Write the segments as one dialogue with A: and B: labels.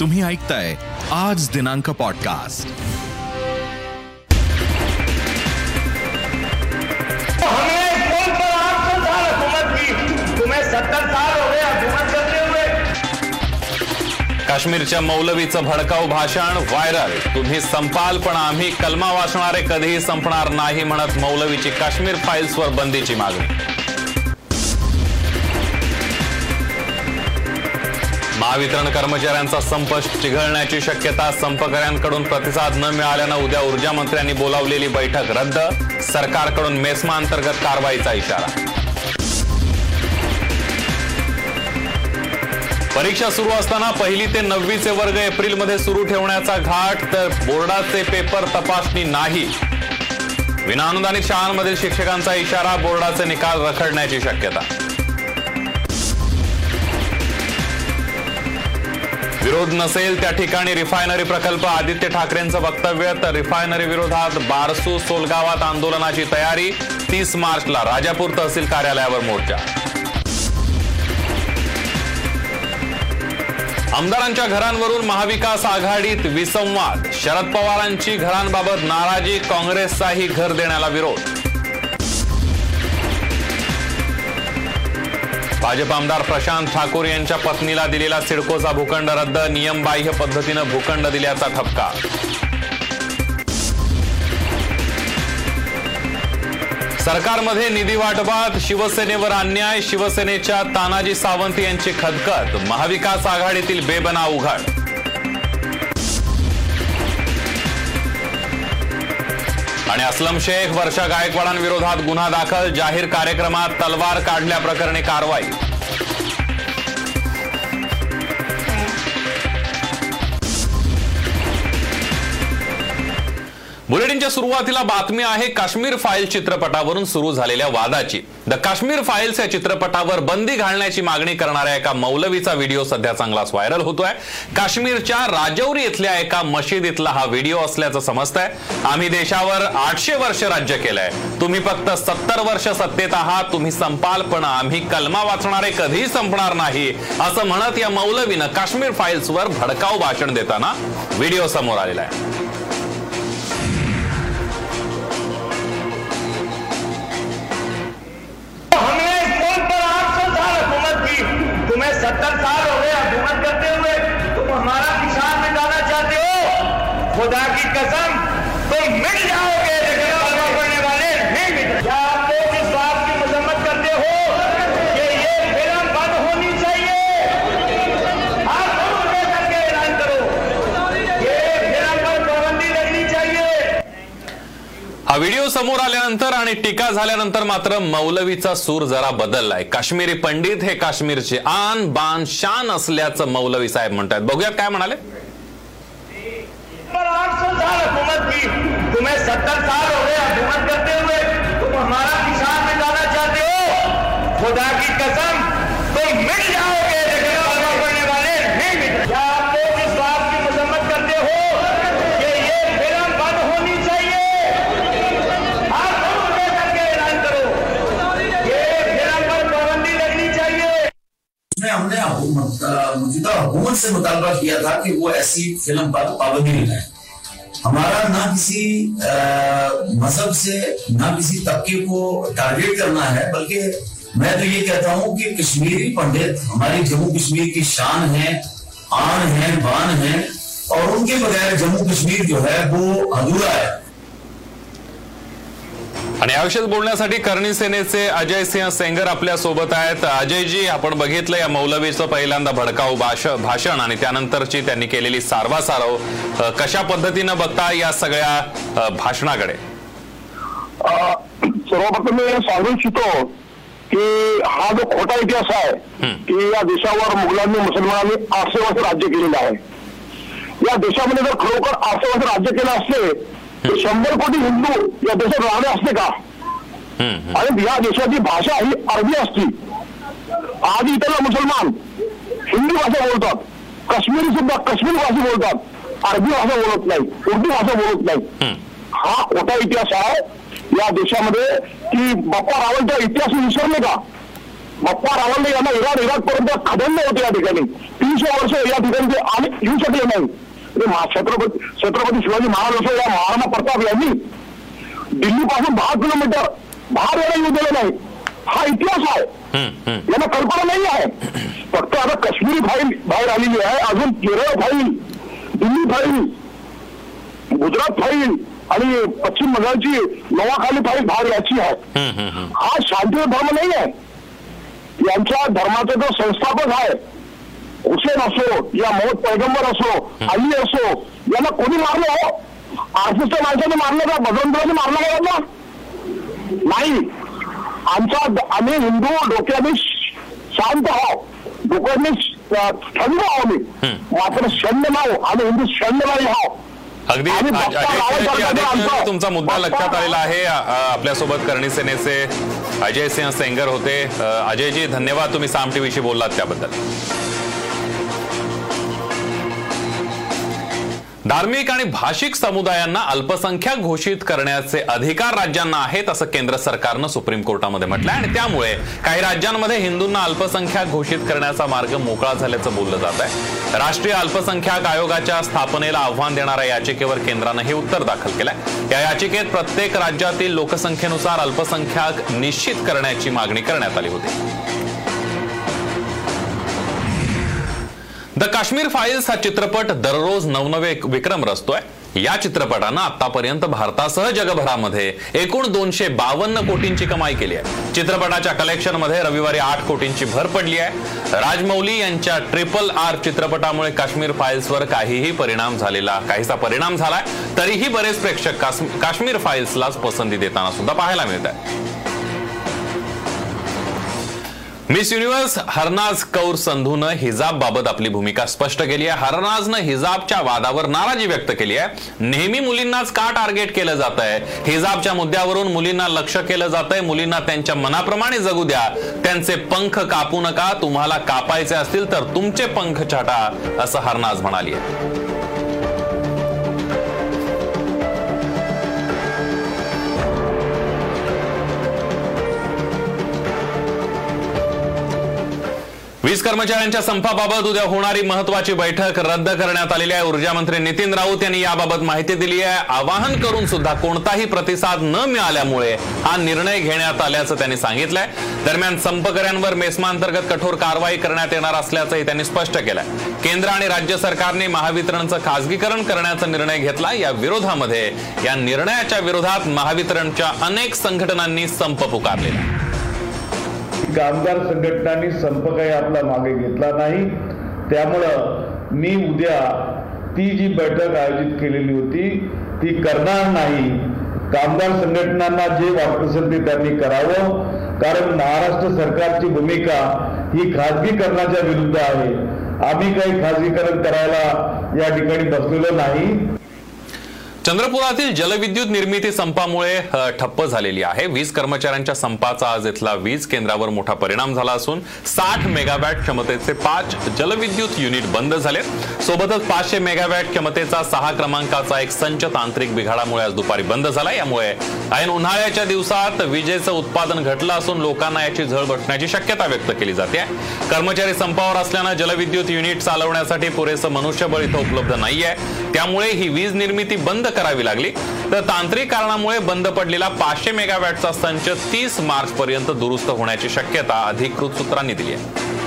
A: तुम्ही ऐकताय आज दिनांक पॉडकास्ट
B: हो गए हुकूमत करते हुए।
C: काश्मीरच्या मौलवीचं भडकाऊ भाषण व्हायरल. तुम्ही संपाल पण आम्ही कलमा वाचणारे कधीही संपणार नाही म्हणत मौलवीची काश्मीर फाईल्सवर बंदीची मागणी. महावितरण कर्मचाऱ्यांचा संप चिघळण्याची शक्यता संपकऱ्यांकडून प्रतिसाद न मिळाल्यानं उद्या ऊर्जा मंत्र्यांनी बोलावलेली बैठक रद्द सरकारकडून मेस्मा अंतर्गत कारवाईचा इशारा. परीक्षा सुरू असताना पहिली ते नववीचे वर्ग एप्रिलमध्ये सुरू ठेवण्याचा घाट तर बोर्डाचे पेपर तपासणी नाही. विनाअनुदानित शाळांमधील शिक्षकांचा इशारा बोर्डाचे निकाल रखडण्याची शक्यता. विरोध नसेल त्या ठिकाणी रिफायनरी प्रकल्प. आदित्य ठाकरेंचं वक्तव्य तर रिफायनरी विरोधात बारसू सोलगावात आंदोलनाची तयारी तीस मार्चला राजापूर तहसील कार्यालयावर मोर्चा. आमदारांच्या घरांवरून महाविकास आघाडीत विसंवाद. शरद पवारांची घरांबाबत नाराजी काँग्रेसचाही घर देण्याला विरोध. भाजप आमदार प्रशांत ठाकूर यांच्या पत्नीला दिलेला सिडकोचा भूखंड रद्द नियमबाह्य पद्धतीनं भूखंड दिल्याचा ठपका. सरकारमध्ये निधी वाटपात शिवसेनेवर अन्याय शिवसेनेच्या तानाजी सावंत यांची खदखद. महाविकास आघाडीतील बेबना उघाड. आणि असलम शेख वर्षा गायकवाडांविरोधात गुन्हा दाखल जाहीर कार्यक्रमात तलवार काढल्याप्रकरणी कारवाई. बुलेटिनच्या सुरुवातीला बातमी आहे काश्मीर फाईल चित्रपटावरून सुरू झालेल्या वादाची. द काश्मीर फाईल्स या चित्रपटावर बंदी घालण्याची मागणी करणाऱ्या एका मौलवीचा व्हिडिओ सध्या चांगलाच व्हायरल होतोय. काश्मीरच्या राजौरी इथल्या एका मशिदीतला हा व्हिडिओ असल्याचं समजतंय. आम्ही देशावर आठशे वर्ष राज्य केलंय. तुम्ही फक्त सत्तर वर्ष सत्तेत आहात. तुम्ही संपाल पण आम्ही कलमा वाचणारे कधीही संपणार नाही असं म्हणत या मौलवीनं काश्मीर फाईल्सवर भडकाऊ भाषण देताना व्हिडिओ समोर आलेला आहे.
B: खुदा की कसम तुम मिट जाओगे पढ़ने वाले नहीं क्या आप लोग इस बात की मजम्मत करते हो कि ये फिल्म बंद होनी चाहिए? आप ऐलान करो। ये फिल्म पर पाबंदी लगनी चाहिए।
C: हा व्हिडिओ समोर आल्यानंतर आणि टीका झाल्यानंतर मात्र मौलवीचा सूर जरा बदललाय. काश्मीरी पंडित हे काश्मीरचे आन बान शान असल्याचं मौलवी साहेब म्हणतात बघूयात काय म्हणाले.
B: की तुम्हें सत्तर साल हो गए हुकूमत करते हुए, तुम हमारा किसान मिटाना चाहते हो? खुदा की कसम, तुम मिट जाओगे वाले, नहीं क्या बंद होनी चाहिए? आप करके ऐलान करो। ये पर पाबंदी लगनी चाहिए।
D: हमने मौजूदा हुकूमत से मुतालबा किया था कि वो ऐसी फ़िल्म पर पाबंदी लगाए हमारा ना किसी मज़हब से, ना किसी तबके को टारगेट करना है, बल्कि मैं तो ये कहता हूँ कि कश्मीरी पंडित हमारी जम्मू कश्मीर की शान है, आन है, बान है, और उनके बगैर जम्मू कश्मीर जो है, वो अधूरा है।
C: आणि याविषयी बोलण्यासाठी करणी सेनेचे अजय सिंह सेंगर आपल्यासोबत आहेत. अजयजी आपण बघितलं या मौलवीचं पहिल्यांदा भडकाऊ भाष भाषण आणि त्यानंतरची त्यांनी केलेली सारवासारव अ, कशा पद्धतीनं बघता या सगळ्या भाषणाकडे?
E: सर्वप्रथम मी सांगू इच्छितो की हा जो खोटा इतिहास आहे की या देशावर मुघलांनी मुसलमानांनी आठशे वर्ष राज्य केलेलं आहे. या देशामध्ये जर खरोखर आठशे वर्ष राज्य केलं असले शंभर कोटी हिंदू या देशात राहणे असते का? आणि या देशाची भाषा ही अरबी असती. आज इतर मुसलमान हिंदी भाषा बोलतात. काश्मीरी सुद्धा काश्मीरी भाषा बोलतात. अरबी भाषा बोलत नाही उर्दू भाषा बोलत नाही. हा खोटा इतिहास आहे. या देशामध्ये की बाप्पा रावलचा इतिहास विसरले का? बाप्पा रावल यांना इराण इराक पर्यंत खदंड होते या ठिकाणी. तीनशे वर्ष या ठिकाणी ते आम्ही येऊ शकले नाही. छत्रपती छत्रपती शिवाजी महाराज असो या महाराणा प्रताप यांनी दिल्ली पासून दहा किलोमीटर बाहेर यायला येऊ दिलं नाही. हा इतिहास आहे. यांना कल्पना नाही आहे. फक्त आता काश्मीरी फाईल बाहेर आलेली आहे. अजून Kerala file Delhi file Gujarat file आणि पश्चिम बंगालची नवाखाली फाईल बाहेर याची आहे. हा शांती धर्म नाही आहे. यांच्या धर्माचा जो संस्थापक आहे हुसेन असो या मोहम्मद पैगंबर असो अली असो यांना कोणी मारलं हो? आरसीच्या माणसाने मारलं का? भगवंतराने मारलं का यांना? नाही. आमचा आम्ही हिंदू डोक्याने शांत आहो. डोक्याने थंड आहो मी मात्र शंड नाव आम्ही हिंदू शंड नाही आहो.
C: अगदी तुमचा मुद्दा लक्षात आलेला आहे. आपल्यासोबत करणी सेनेचे अजय सिंह सेंगर होते. अजयजी धन्यवाद. तुम्ही साम टीव्हीशी बोललात त्याबद्दल. धार्मिक आणि भाषिक समुदायांना अल्पसंख्याक घोषित करण्याचे अधिकार राज्यांना आहेत असं केंद्र सरकारनं सुप्रीम कोर्टामध्ये म्हटलं आणि त्यामुळे काही राज्यांमध्ये हिंदूंना अल्पसंख्याक घोषित करण्याचा मार्ग मोकळा झाल्याचं बोललं जात आहे. राष्ट्रीय अल्पसंख्याक आयोगाच्या स्थापनेला आव्हान देणाऱ्या याचिकेवर केंद्रानं हे उत्तर दाखल केलंय. या याचिकेत प्रत्येक राज्यातील लोकसंख्येनुसार अल्पसंख्याक निश्चित करण्याची मागणी करण्यात आली होती. द काश्मीर फाईल्स हा चित्रपट दररोज नवनवे विक्रम रचतोय. या चित्रपटानं आतापर्यंत भारतासह जगभरामध्ये एकूण दोनशे बावन्न कोटींची कमाई केली आहे. चित्रपटाच्या कलेक्शनमध्ये रविवारी आठ कोटींची भर पडली आहे. राजमौली यांच्या ट्रिपल आर चित्रपटामुळे काश्मीर फाईल्सवर काहीही परिणाम झालेला काहीसा परिणाम झालाय. तरीही बरेच प्रेक्षक काश्मीर फाईल्सलाच पसंती देताना सुद्धा पाहायला मिळत आहे. मिस युनिव्हर्स हरनाज कौर संधूनं हिजाब बाबत आपली भूमिका स्पष्ट केली आहे. हरनाजनं हिजाबच्या वादावर नाराजी व्यक्त केली आहे. नेहमी मुलींनाच का टार्गेट केलं जात आहे? हिजाबच्या मुद्द्यावरून मुलींना लक्ष केलं जात आहे. मुलींना त्यांच्या मनाप्रमाणे जगू द्या. त्यांचे पंख कापू नका. तुम्हाला कापायचे असतील तर तुमचे पंख छाटा असं हरनाज म्हणाली आहे. वीज कर्मचाऱ्यांच्या संपाबाबत उद्या होणारी महत्वाची बैठक रद्द करण्यात आलेली आहे. ऊर्जा मंत्री नितीन राऊत यांनी याबाबत माहिती दिली आहे. आवाहन करून सुद्धा कोणताही प्रतिसाद न मिळाल्यामुळे हा निर्णय घेण्यात आल्याचं त्यांनी सांगितलंय. दरम्यान संपकऱ्यांवर मेस्मांतर्गत कठोर कारवाई करण्यात येणार असल्याचंही त्यांनी स्पष्ट केलंय. केंद्र आणि राज्य सरकारने महावितरणचं खासगीकरण करण्याचा निर्णय घेतला. या विरोधामध्ये या निर्णयाच्या विरोधात महावितरणच्या अनेक संघटनांनी संप पुकारलेला आहे.
F: कामगार संघटनांनी संप काही आपला मागे घेतला नाही. त्यामुळं मी उद्या ती जी बैठक आयोजित केलेली होती ती करणार नाही. कामगार संघटनांना जे वाटत असेल ते त्यांनी करावं. कारण महाराष्ट्र सरकारची भूमिका ही खाजगीकरणाच्या विरुद्ध आहे. आम्ही काही खाजगीकरण करायला या ठिकाणी बसलेलो नाही.
C: चंद्रपुरातील जलविद्युत निर्मिती संपामुळे ठप्प झालेली आहे. वीज कर्मचाऱ्यांच्या संपाचा आज इथला वीज केंद्रावर मोठा परिणाम झाला असून साठ मेगावॅट क्षमतेचे पाच जलविद्युत युनिट बंद झाले. सोबतच पाचशे मेगावॅट क्षमतेचा सहा क्रमांकाचा एक संच तांत्रिक बिघाडामुळे आज दुपारी बंद झाला. यामुळे ऐन उन्हाळ्याच्या दिवसात विजेचं उत्पादन घटलं असून लोकांना याची झळ बसण्याची शक्यता व्यक्त केली जाते. कर्मचारी संपावर असल्यानं जलविद्युत युनिट चालवण्यासाठी पुरेसं मनुष्यबळ इथं उपलब्ध नाहीये. त्यामुळे ही वीज निर्मिती बंद करावी लागली. तर तांत्रिक कारणामुळे बंद पडलेला पाचशे मेगावॅटचा संच तीस मार्च पर्यंत दुरुस्त होण्याची शक्यता अधिकृत सूत्रांनी दिली आहे.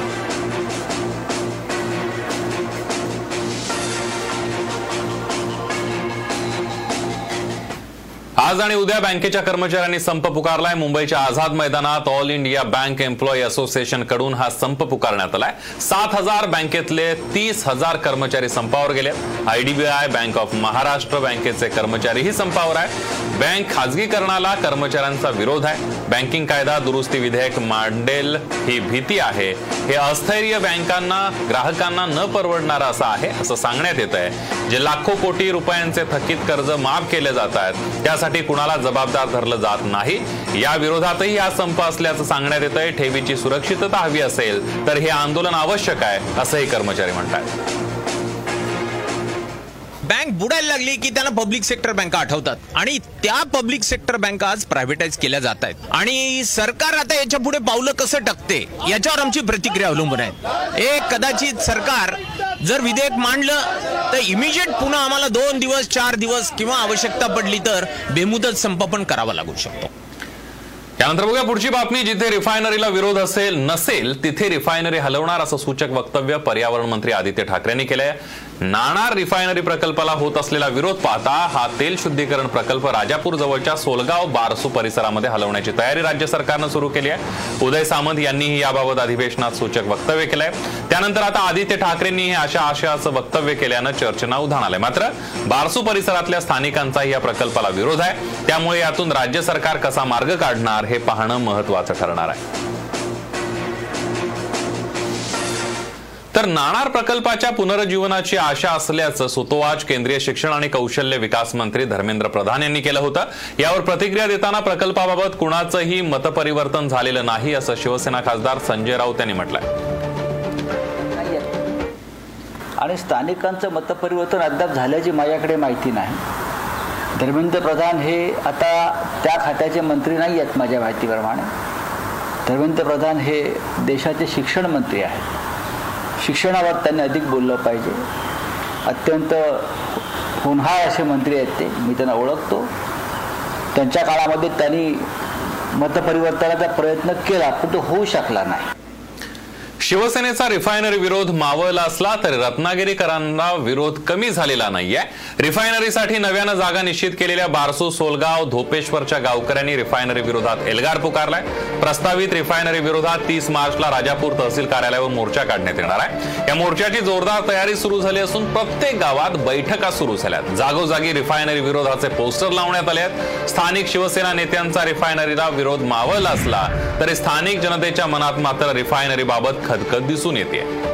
C: आज आणि उद्या बँकेच्या कर्मचाऱ्यांनी संप पुकारलाय. मुंबईच्या आझाद मैदानात ऑल इंडिया बँक एम्प्लॉई असोसिएशनकडून हा संप पुकारण्यात आलाय. सात हजार बँकेतले तीस हजार कर्मचारी संपावर गेले आयडीबीआय बँक ऑफ महाराष्ट्र बँकेचे कर्मचारीही संपावर आहे बँक खाजगीकरणाला कर्मचाऱ्यांचा विरोध आहे. बँकिंग कायदा दुरुस्ती विधेयक मांडेल ही भीती आहे. हे अस्थैर्य बँकांना ग्राहकांना न परवडणारं असं आहे असं सांगण्यात येत आहे जे लाखो कोटी रुपयांचे थकीत कर्ज माफ केले जात आहेत त्यासाठी कुणाला जबाबदार धरलं जात नाही? या विरोधातही हा संप असल्याचं सांगण्यात येत आहे ठेवीची सुरक्षितता हवी असेल तर हे आंदोलन आवश्यक आहे असंही कर्मचारी म्हणतात
G: बँक बुडायला लागली की त्यांना पब्लिक सेक्टर बँका आठवतात. आणि त्या पब्लिक सेक्टर बँका आज प्रायव्हेटाईज केल्या जात आहेत आणि सरकार आता याच्यापुढे पावलं कसं टाकते याच्यावर आमची प्रतिक्रिया अवलंबून आहे. एक कदाचित सरकार जर विधेयक मांडलं तर इमिजिएट पुन्हा आम्हाला दोन दिवस चार दिवस किंवा आवश्यकता पडली तर बेमुदत संप पण करावा लागू शकतो.
C: त्यानंतर बघूया पुढची बातमी. जिथे रिफायनरीला विरोध असेल नसेल तिथे रिफायनरी हलवणार असं सूचक वक्तव्य पर्यावरण मंत्री आदित्य ठाकरेंनी केलंय. नाणार रिफायनरी प्रकल्पाला होत असलेला विरोध पाहता हा तेल शुद्धीकरण प्रकल्प राजापूर जवळच्या सोलगाव बारसू परिसरामध्ये हलवण्याची तयारी राज्य सरकारनं सुरू केली आहे. उदय सामंत यांनीही याबाबत अधिवेशनात सूचक वक्तव्य केलंय. त्यानंतर आता आदित्य ठाकरेंनी अशा आशयाचं वक्तव्य केल्यानं चर्चेना उधाण आलंय. मात्र बारसू परिसरातल्या स्थानिकांचाही या प्रकल्पाला विरोध आहे. त्यामुळे यातून राज्य सरकार कसा मार्ग काढणार हे पाहणं महत्वाचं ठरणार आहे. तर नाणार प्रकल्पाच्या पुनरुज्जीवनाची आशा असल्याचं सुतोवाच केंद्रीय शिक्षण आणि कौशल्य विकास मंत्री धर्मेंद्र प्रधान यांनी केलं होतं. यावर प्रतिक्रिया देताना प्रकल्पाबाबत कुणाचंही मतपरिवर्तन झालेलं नाही असं शिवसेना खासदार संजय राऊत यांनी म्हटलंय.
H: आणि स्थानिकांचं मतपरिवर्तन अद्याप झाल्याची माझ्याकडे माहिती नाही. धर्मेंद्र प्रधान हे आता त्या खात्याचे मंत्री नाही आहेत माझ्या माहितीप्रमाणे. धर्मेंद्र प्रधान हे देशाचे शिक्षण मंत्री आहेत. शिक्षणावर त्यांनी अधिक बोललं पाहिजे. अत्यंत होनहाळ असे मंत्री आहेत ते. मी त्यांना ओळखतो. त्यांच्या काळामध्ये त्यांनी मतपरिवर्तनाचा प्रयत्न केला पण तो होऊ शकला नाही.
C: शिवसेनेचा रिफायनरी विरोध मावळला असला तरी रत्नागिरीकरांना विरोध कमी झालेला नाहीये. रिफायनरीसाठी नव्यानं जागा निश्चित केलेल्या बारसू सोलगाव धोपेश्वरच्या गावकऱ्यांनी रिफायनरी विरोधात एल्गार पुकारलाय. प्रस्तावित रिफायनरी विरोधात तीस मार्चला राजापूर तहसील कार्यालयावर मोर्चा काढण्यात येणार आहे. या मोर्चाची जोरदार तयारी सुरू झाली असून प्रत्येक गावात बैठका सुरू झाल्यात. जागोजागी रिफायनरी विरोधाचे पोस्टर लावण्यात आले आहेत. स्थानिक शिवसेना नेत्यांचा रिफायनरीला विरोध मावळला असला तरी स्थानिक जनतेच्या मनात मात्र रिफायनरीबाबत खदखद दिसून येते.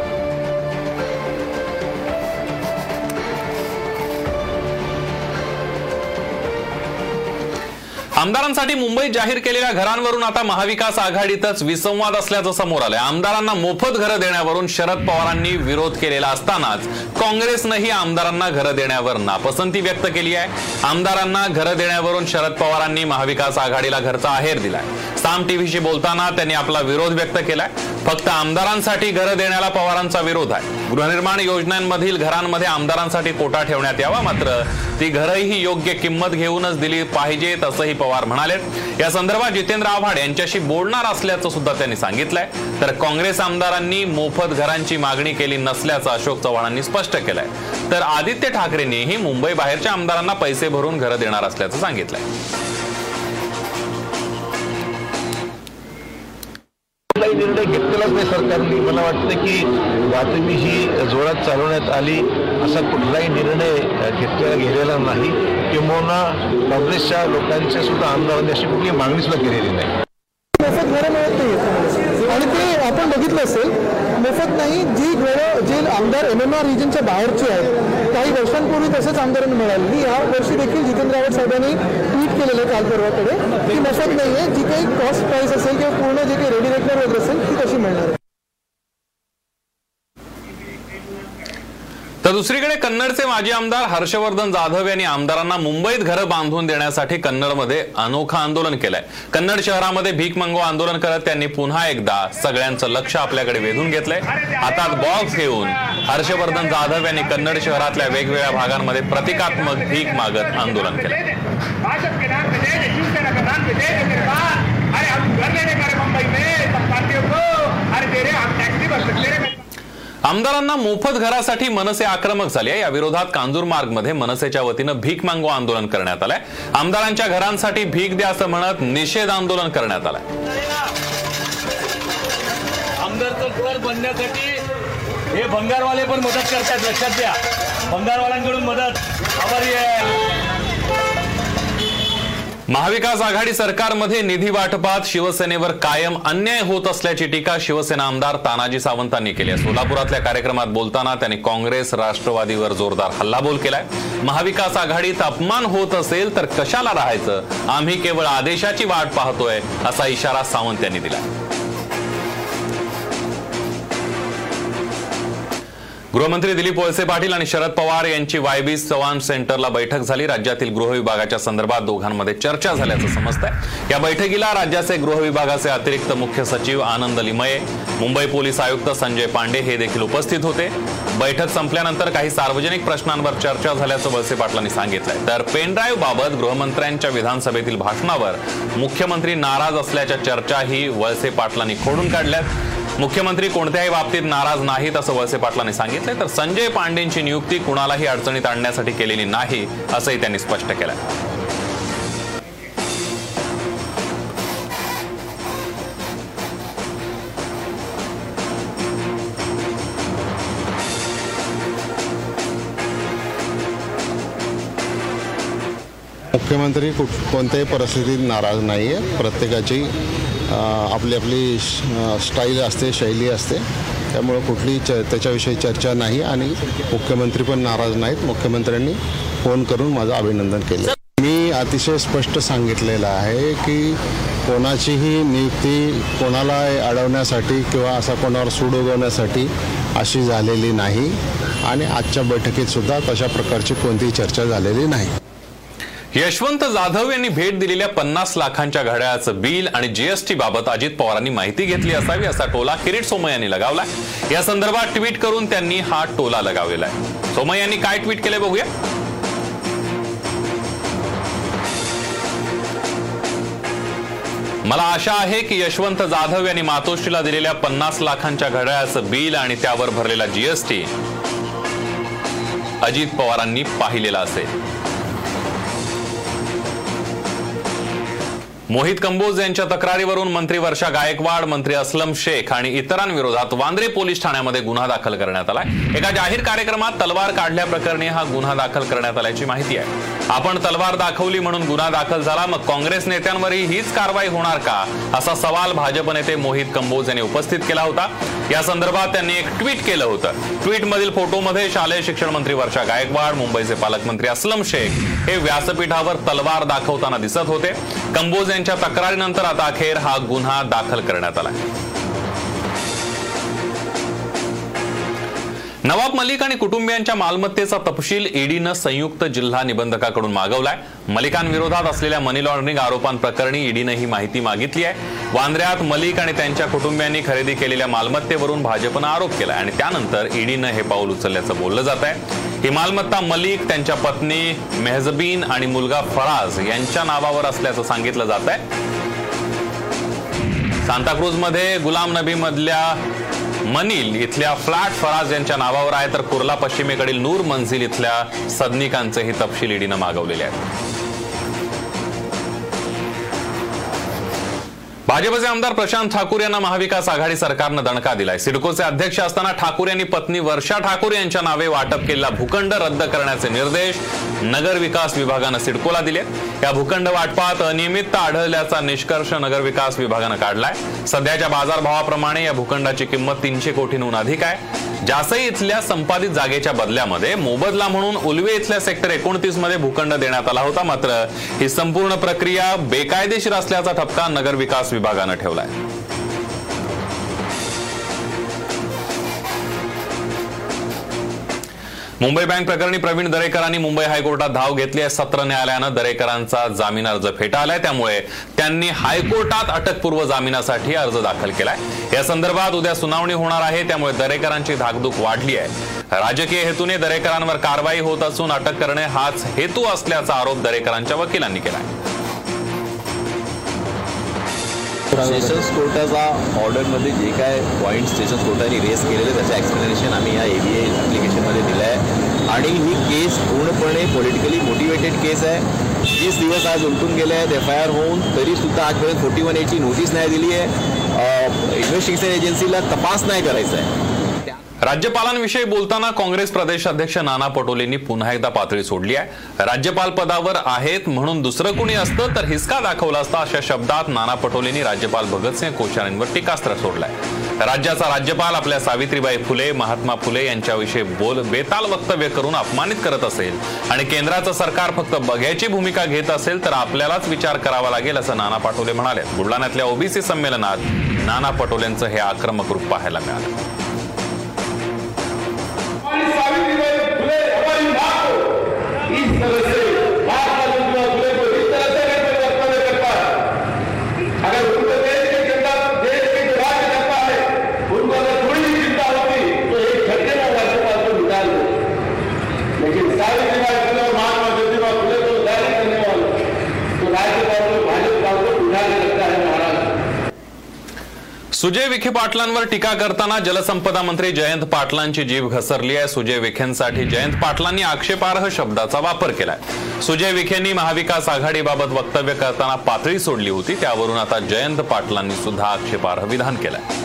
C: आमदारांसाठी मुंबईत जाहीर केलेल्या घरांवरून आता महाविकास आघाडीतच विसंवाद असल्याचं समोर आलंय. आमदारांना मोफत घरं देण्यावरून शरद पवारांनी विरोध केलेला असतानाच काँग्रेसनंही आमदारांना घरं देण्यावर नापसंती व्यक्त केली आहे. आमदारांना घरं देण्यावरून शरद पवारांनी महाविकास आघाडीला घरचा आहेर दिलाय. साम टीव्हीशी बोलताना त्यांनी आपला विरोध व्यक्त केलाय. फक्त आमदारांसाठी घरं देण्याला पवारांचा विरोध आहे. गृहनिर्माण योजनांमधील घरांमध्ये आमदारांसाठी कोटा ठेवण्यात यावा. मात्र ती घरंही योग्य किंमत घेऊनच दिली पाहिजेत असंही पवार म्हणाले. या संदर्भात जितेंद्र आव्हाड यांच्याशी बोलणार असल्याचं सुद्धा त्यांनी सांगितलंय. तर काँग्रेस आमदारांनी मोफत घरांची मागणी केली नसल्याचं अशोक चव्हाणांनी स्पष्ट केलंय. तर आदित्य ठाकरेंनीही मुंबई बाहेरच्या आमदारांना पैसे भरून घरं देणार असल्याचं सांगितलंय.
I: निर्णय घेतलेलाच नाही सरकारने. मला वाटतं की वाटणी ही जोरात चालवण्यात आली असा कुठलाही निर्णय घेतलेला गेलेला नाही. किंबहुना काँग्रेसच्या लोकांच्या सुद्धा आमदारांनी अशी कुठली मागणी सुद्धा केलेली नाही.
J: मोफत घरं मिळत नाही आणि ते आपण बघितलं असेल मोफत नाही जी घरं जे आमदार एम एम आर रिजनच्या बाहेरची आहेत काही वर्षांपूर्वी तसंच आमदारांना मिळाली. या वर्षी देखील जितेंद्र आव्हाड साहेबांनी केलेलं काल परवाकडे. ती मोफत नाही आहे जी काही कॉस्ट प्राईस असेल किंवा पूर्ण जे काही रेडी रेटनर वगैरे असेल ती तशी मिळणार आहे.
C: तर दुसरीकडे कन्नडचे माजी आमदार हर्षवर्धन जाधव यांनी आमदारांना मुंबईत घरं बांधून देण्यासाठी कन्नडमध्ये अनोखं आंदोलन केलंय. कन्नड शहरामध्ये भीक मंगो आंदोलन करत त्यांनी पुन्हा एकदा सगळ्यांचं लक्ष आपल्याकडे वेधून घेतलंय. हातात बॉक्स घेऊन हर्षवर्धन जाधव यांनी कन्नड शहरातल्या वेगवेगळ्या भागांमध्ये प्रतिकात्मक भीक मागत आंदोलन केलं
B: भाजप के नाम पे दे दे दे दे पास अरे हम घर लेने का मुंबई में सब पार्टियों को अरे तेरे हम टैक्सी बस तेरे
C: आमदारांना मोफत घरासाठी मनसे आक्रमक झाले या विरोधात कांजूरमार्गमध्ये मनसेच्या वतीनं भीक मांगो आंदोलन करण्यात आलंय. आमदारांच्या घरांसाठी भीक द्या असं म्हणत निषेध आंदोलन करण्यात आलंय.
K: आमदारचं घर बनण्यासाठी हे भंगारवाले पण मदत करतात लक्षात द्या भंगारवाल्यांकडून मदत आभारी आहे.
C: महाविकास आघाडी सरकारमध्ये निधी वाटपात शिवसेनेवर कायम अन्याय होत असल्याची टीका शिवसेना आमदार तानाजी सावंतांनी केली आहे. सोलापुरातल्या कार्यक्रमात बोलताना त्यांनी काँग्रेस राष्ट्रवादीवर जोरदार हल्लाबोल केलाय. महाविकास आघाडीत अपमान होत असेल तर कशाला राहायचं? आम्ही केवळ आदेशाची वाट पाहतोय असा इशारा सावंत यांनी दिला गृहमंत्री दिलीप वळसे पाटील आणि शरद पवार यांची वायबी चव्हाण सेंटरला बैठक झाली. राज्यातील गृह विभागाच्या संदर्भात दोघांमध्ये चर्चा झाल्याचं समजतंय. या बैठकीला राज्याचे गृह विभागाचे अतिरिक्त मुख्य सचिव आनंद लिमये मुंबई पोलीस आयुक्त संजय पांडे हे देखील उपस्थित होते. बैठक संपल्यानंतर काही सार्वजनिक प्रश्नांवर चर्चा झाल्याचं वळसे पाटलांनी सांगितलंय. तर पेनड्राईव्ह बाबत गृहमंत्र्यांच्या विधानसभेतील भाषणावर मुख्यमंत्री नाराज असल्याच्या चर्चाही वळसे पाटलांनी खोडून काढल्यात. मुख्यमंत्री कोणत्याही बाबतीत नाराज नाहीत असं वळसे पाटलांनी सांगितलंय. तर संजय पांडेंची नियुक्ती कुणालाही अडचणीत आणण्यासाठी केलेली नाही असंही त्यांनी स्पष्ट केलं
L: मुख्यमंत्री कुठ कोणत्याही परिस्थितीत नाराज नाही आहे प्रत्येकाची आपली आपली श- स्टाईल असते शैली असते. त्यामुळं कुठली च त्याच्याविषयी चर्चा नाही आणि मुख्यमंत्री पण नाराज नाहीत. मुख्यमंत्र्यांनी फोन करून माझं अभिनंदन केलं. मी अतिशय स्पष्ट सांगितलेलं आहे की कोणाचीही नियुक्ती कोणाला अडवण्यासाठी किंवा असा कोणावर सूड उगवण्यासाठी अशी झालेली नाही. आणि आजच्या बैठकीतसुद्धा तशा प्रकारची कोणतीही चर्चा झालेली नाही.
C: यशवंत जाधव यांनी भेट दिलेल्या पन्नास लाखांच्या घड्याळाचं बिल आणि जीएसटी बाबत अजित पवारांनी माहिती घेतली असावी असा टोला किरीट सोमय यांनी लगावलाय. या संदर्भात ट्विट करून त्यांनी हा टोला लगावलेला आहे सोमय यांनी काय ट्विट केलंय बघूया. मला आशा आहे की यशवंत जाधव यांनी मातोश्रीला दिलेल्या पन्नास लाखांच्या घड्याळाचं बिल आणि त्यावर भरलेला जीएसटी अजित पवारांनी पाहिलेला असेल. मोहित कंबोज यांच्या तक्रारीवरून मंत्री वर्षा गायकवाड मंत्री असलम शेख आणि इतरांविरोधात वांद्रे पोलीस ठाण्यामध्ये गुन्हा दाखल करण्यात आलाय. एका जाहीर कार्यक्रमात तलवार काढल्याप्रकरणी हा गुन्हा दाखल करण्यात आल्याची माहिती आहे. आपण तलवार दाखवली म्हणून गुन्हा दाखल झाला मग काँग्रेस नेत्यांवरही हीच कारवाई होणार का? असा सवाल भाजप नेते मोहित कंबोज यांनी उपस्थित केला होता. या संदर्भात त्यांनी एक ट्विट केलं होतं. ट्विटमधील फोटोमध्ये शालेय शिक्षण मंत्री वर्षा गायकवाड मुंबईचे पालकमंत्री असलम शेख हे व्यासपीठावर तलवार दाखवताना दिसत होते. कंबोज यांच्या तक्रारीनंतर आता अखेर हा गुन्हा दाखल करण्यात आला. नवाब मलिक आणि कुटुंबियांच्या मालमत्तेचा तपशील ईडीनं संयुक्त जिल्हा निबंधकाकडून मागवलाय. मलिकांविरोधात असलेल्या मनी लॉन्ड्रिंग आरोपांप्रकरणी ईडीनं ही माहिती मागितली आहे. वांद्र्यात मलिक आणि त्यांच्या कुटुंबियांनी खरेदी केलेल्या मालमत्तेवरून भाजपनं आरोप केला आणि त्यानंतर ईडीनं हे पाऊल उचलल्याचं बोललं जात आहे ही मालमत्ता मलिक त्यांच्या पत्नी मेहजबीन आणि मुलगा फराज यांच्या नावावर असल्याचं सांगितलं जात आहे. सांताक्रूजमध्ये गुलाम नबी मधल्या मनील इथल्या फ्लॅट फराज यांच्या नावावर आहे तर कुर्ला पश्चिमेकडील नूर मंझिल इथल्या सदनिकांचेही तपशील ईडीनं मागवलेले आहेत. भाजपचे आमदार प्रशांत ठाकूर यांना महाविकास आघाडी सरकारनं दणका दिलाय. सिडकोचे अध्यक्ष असताना ठाकूर यांनी पत्नी वर्षा ठाकूर यांच्या नावे वाटप केलेला भूखंड रद्द करण्याचे निर्देश नगर विकास विभागानं सिडकोला दिले. या भूखंड वाटपात अनियमितता आढळल्याचा निष्कर्ष नगर विकास विभागानं काढलाय. सध्याच्या बाजारभावाप्रमाणे या भूखंडाची किंमत तीनशे कोटींहून अधिक आहे. जासई इथल्या संपादित जागेच्या बदल्यामध्ये मोबदला म्हणून उलवे इथल्या सेक्टर एकोणतीसमध्ये भूखंड देण्यात आला होता. मात्र ही संपूर्ण प्रक्रिया बेकायदेशीर असल्याचा ठपका नगर विकास विभागानं ठेवलाय. मुंबई बँक प्रकरणी प्रवीण दरेकरांनी मुंबई हायकोर्टात धाव घेतली आहे. सत्र न्यायालयानं दरेकरांचा जामीन अर्ज फेटाळलाय. त्यामुळे त्यांनी हायकोर्टात अटकपूर्व जामिनासाठी अर्ज दाखल केलाय. या संदर्भात उद्या सुनावणी होणार आहे. त्यामुळे दरेकरांची धाकधूक वाढली आहे. राजकीय हेतूने दरेकरांवर कारवाई होत असून अटक करणे हाच हेतू असल्याचा आरोप दरेकरांच्या वकिलांनी केलाय.
M: सेशन्स कोर्टाचा ऑर्डरमध्ये जे काय पॉईंट सेशन्स कोर्टाने रेस केलेले त्याचं एक्सप्लेनेशन आम्ही या एबीए ॲप्लिकेशनमध्ये दिलं आहे आणि ही केस पूर्णपणे पॉलिटिकली मोटिवेटेड केस आहे. वीस दिवस आज उलटून गेले आहेत एफ आय आर होऊन. तरीसुद्धा आजपर्यंत फोर्टी वन एची नोटीस नाही दिली आहे. इन्व्हेस्टिगेशन एजन्सीला तपास नाही करायचा आहे.
C: राज्यपालांविषयी बोलताना काँग्रेस प्रदेश अध्यक्ष नाना पटोलेंनी पुन्हा एकदा पातळी सोडली आहे. राज्यपाल पदावर आहेत म्हणून दुसरं कुणी असतं तर हिसका दाखवला असता अशा शब्दात नाना पटोलेंनी राज्यपाल भगतसिंह कोश्यारींवर टीकास्त्र सोडलाय. राज्याचा राज्यपाल आपल्या सावित्रीबाई फुले महात्मा फुले यांच्याविषयी बोल बेताल वक्तव्य करून अपमानित करत असेल आणि केंद्राचं सरकार फक्त बघ्याची भूमिका घेत असेल तर आपल्यालाच विचार करावा लागेल असं नाना पटोले म्हणाले बुलढाण्यातल्या ओबीसी संमेलनात नाना पटोलेंचं हे आक्रमक रूप पाहायला मिळालं.
B: अगर कोई वक्तव्य करता है अगर उनको देश के जनता देश के जो राज्य करता है उनको अगर थोड़ी भी चिंता होती तो एक घंटे में राज्यपाल को निकाल दो लेकिन सावित्रीबाई फुले और महात्मा ज्योतिबा फुले को जारी करने वाले तो राज्यपाल को भाजपा को उठा के रखता है महाराज
C: सुजय विखे पाटलांवर टीका करताना जलसंपदा मंत्री जयंत पाटलांची जीभ घसरली आहे. सुजय विखेंसाठी जयंत पाटलांनी आक्षेपार्ह शब्दाचा वापर केलाय. सुजय विखेंनी महाविकास आघाडीबाबत वक्तव्य करताना पातळी सोडली होती. त्यावरून आता जयंत पाटलांनी सुद्धा आक्षेपार्ह विधान केलंय.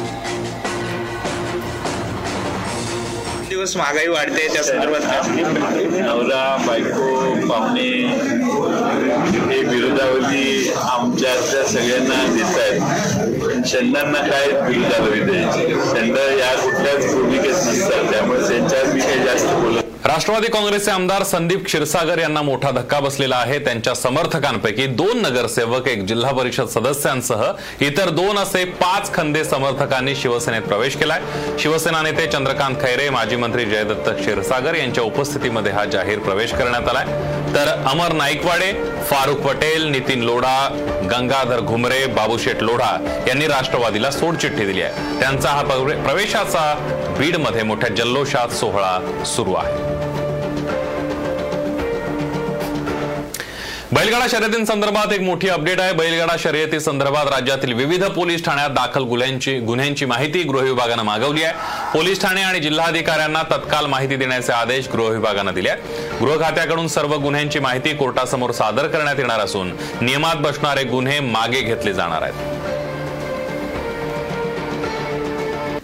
N: दिवस महागाई वाढते त्या संदर्भात नवरा बायको पाहुणे हे विरोधावधी आमच्या सगळ्यांना देत आहेत. शेंडांना काय विरोधावधी द्यायची? शेंड या कुठल्याच भूमिकेत नसतात. त्यामुळे त्यांच्यावर मी काही जास्त बोलत
C: राष्ट्रवादी काँग्रेसचे आमदार संदीप क्षीरसागर यांना मोठा धक्का बसलेला आहे. त्यांच्या समर्थकांपैकी दोन नगरसेवक एक जिल्हा परिषद सदस्यांसह इतर दोन असे पाच खंदे समर्थकांनी शिवसेनेत प्रवेश केलाय. शिवसेना नेते चंद्रकांत खैरे माजी मंत्री जयदत्त क्षीरसागर यांच्या उपस्थितीमध्ये हा जाहीर प्रवेश करण्यात आलाय. तर अमर नाईकवाडे फारुख पटेल नितीन लोढा गंगाधर घुमरे बाबूशेठ लोढा यांनी राष्ट्रवादीला सोडचिठ्ठी दिली आहे. त्यांचा हा प्रवेशाचा बीडमध्ये मोठ्या जल्लोषात सोहळा सुरू आहे. बैलगाडा शर्यतींसंदर्भात एक मोठी अपडेट आहे. बैलगाडा शर्यती संदर्भात राज्यातील विविध पोलीस ठाण्यात दाखल गुन्ह्यांची गुन्ह्यांची माहिती गृह विभागानं मागवली आहे. पोलीस ठाणे आणि जिल्हाधिकाऱ्यांना तत्काल माहिती देण्याचे आदेश गृह विभागानं दिले आहेत. गृह खात्याकडून सर्व गुन्ह्यांची माहिती कोर्टासमोर सादर करण्यात येणार असून नियमात बसणारे गुन्हे मागे घेतले जाणार आहेत.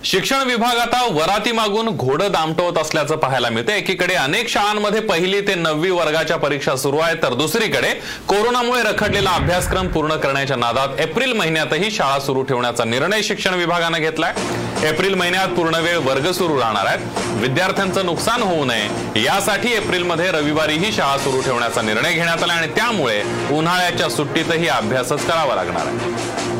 C: शिक्षण विभाग आता वराती मागून घोडं दामटवत असल्याचं पाहायला मिळतं एकीकडे अनेक शाळांमध्ये पहिली ते नववी वर्गाच्या परीक्षा सुरू आहेत तर दुसरीकडे कोरोनामुळे रखडलेला अभ्यासक्रम पूर्ण करण्याच्या नादात एप्रिल महिन्यातही शाळा सुरू ठेवण्याचा निर्णय शिक्षण विभागानं घेतलाय. एप्रिल महिन्यात पूर्णवेळ वर्ग सुरू राहणार आहेत. विद्यार्थ्यांचं नुकसान होऊ नये यासाठी एप्रिलमध्ये रविवारीही शाळा सुरू ठेवण्याचा निर्णय घेण्यात आला आणि त्यामुळे उन्हाळ्याच्या सुट्टीतही अभ्यासच करावा लागणार आहे.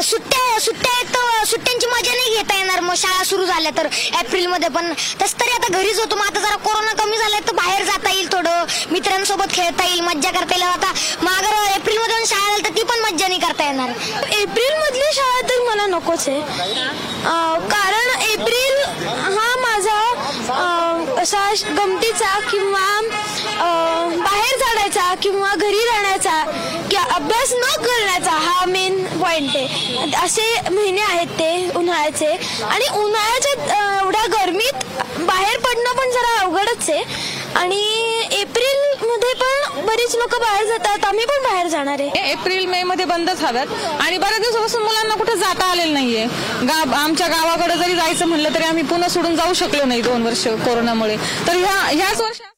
O: सुट्ट्या सुट्ट्या आहेत तर सुट्ट्यांची मजा नाही घेता येणार. मग शाळा सुरू झाल्या तर एप्रिलमध्ये पण. तस तरी आता घरीच होतो मग आता जरा कोरोना कमी झालाय तर बाहेर जाता येईल थोडं. मित्रांसोबत खेळता येईल मज्जा करता येईल. आता मागर एप्रिलमध्ये शाळा झाली तर ती पण मज्जा नाही करता येणार.
P: एप्रिल मधली शाळा तर मला नकोच आहे. कारण एप्रिल हा असा गमतीचा किंवा बाहेर जाण्याचा किंवा घरी राहण्याचा किंवा अभ्यास न करण्याचा हा मेन पॉइंट आहे. असे महिने आहेत ते उन्हाळ्याचे. आणि उन्हाळ्याच्या एवढ्या गरमीत बाहेर पडणं पण जरा अवघडच आहे. आणि एप्रिल बरेच लोक बाहेर जातात. आम्ही पण बाहेर जाणार आहे.
Q: एप्रिल मे मध्ये बंदच हव्यात. आणि बऱ्याच दिवसापासून मुलांना कुठे जाता आलेलं नाहीये. गाव आमच्या गावाकडे जरी जायचं म्हणलं तरी आम्ही पुन्हा सोडून जाऊ शकलो नाही दोन वर्ष कोरोनामुळे. तर ह्या ह्याच वर्षात